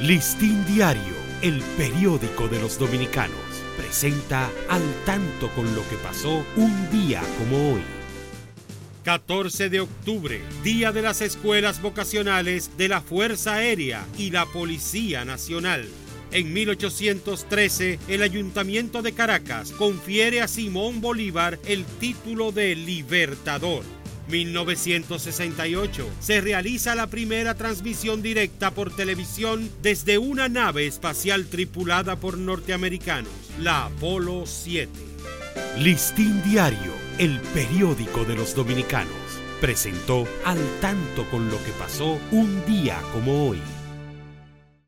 Listín Diario, el periódico de los dominicanos, presenta al tanto con lo que pasó un día como hoy. 14 de octubre, Día de las Escuelas Vocacionales de la Fuerza Aérea y la Policía Nacional. En 1813, el Ayuntamiento de Caracas confiere a Simón Bolívar el título de Libertador. 1968 se realiza la primera transmisión directa por televisión desde una nave espacial tripulada por norteamericanos, la Apolo 7. Listín Diario, el periódico de los dominicanos, presentó al tanto con lo que pasó un día como hoy.